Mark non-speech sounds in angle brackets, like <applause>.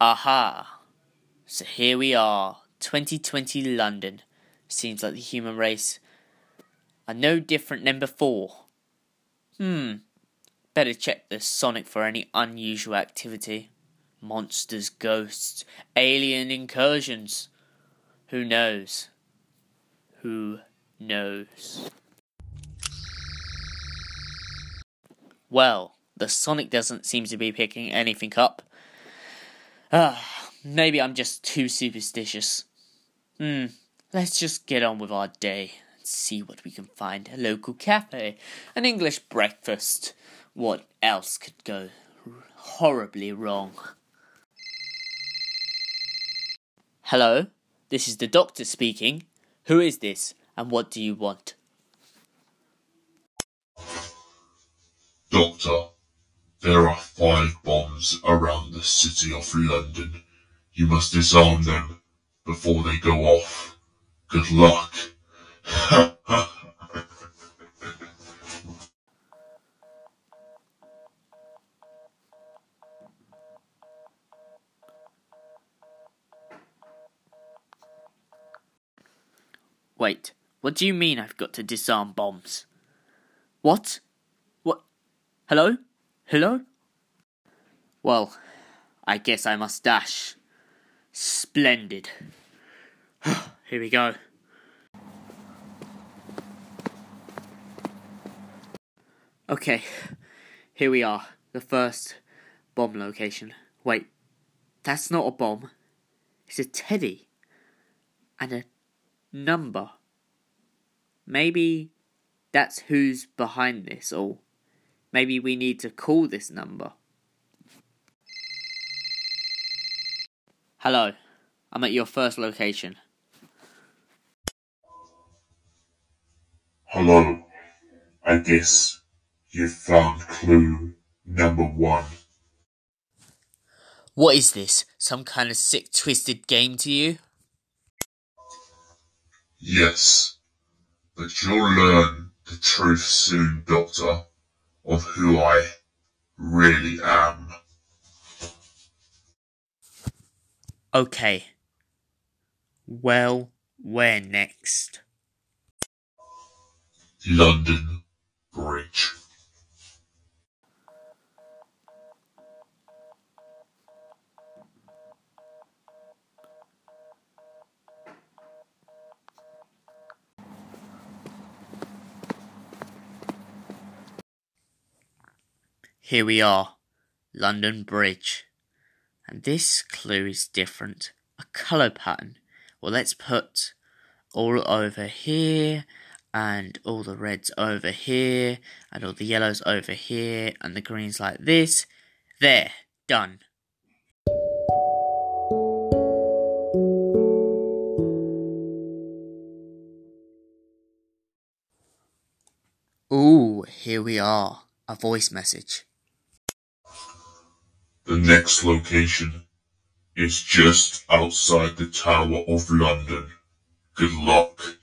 Aha! So here we are, 2020 London. Seems like the human race are no different than before. Hmm, better check the Sonic for any unusual activity. Monsters, ghosts, alien incursions. Who knows? Who knows? Well, the Sonic doesn't seem to be picking anything up. Ah, maybe I'm just too superstitious. Hmm, let's just get on with our day and see what we can find. A local cafe, an English breakfast. What else could go horribly wrong? Hello, this is the doctor speaking. Who is this, and what do you want? Doctor, there are five bombs around the city of London. You must disarm them before they go off. Good luck. <laughs> Wait, what do you mean I've got to disarm bombs? What? What? Hello? Hello? Well, I guess I must dash. Splendid. <sighs> Here we go. Okay, here we are, the first bomb location. Wait, that's not a bomb. It's a teddy. And a number. Maybe that's who's behind this, or maybe we need to call this number. Hello, I'm at your first location. Hello. I guess you've found clue number one. What is this? Some kind of sick, twisted game to you? Yes. But you'll learn the truth soon, Doctor, of who I really am. Okay. Well, where next? London Bridge. Here we are, London Bridge. And this clue is different. A colour pattern. Well, let's put all over here, and all the reds over here, and all the yellows over here, and the greens like this. There, done. Ooh, here we are. A voice message. The next location is just outside the Tower of London. Good luck.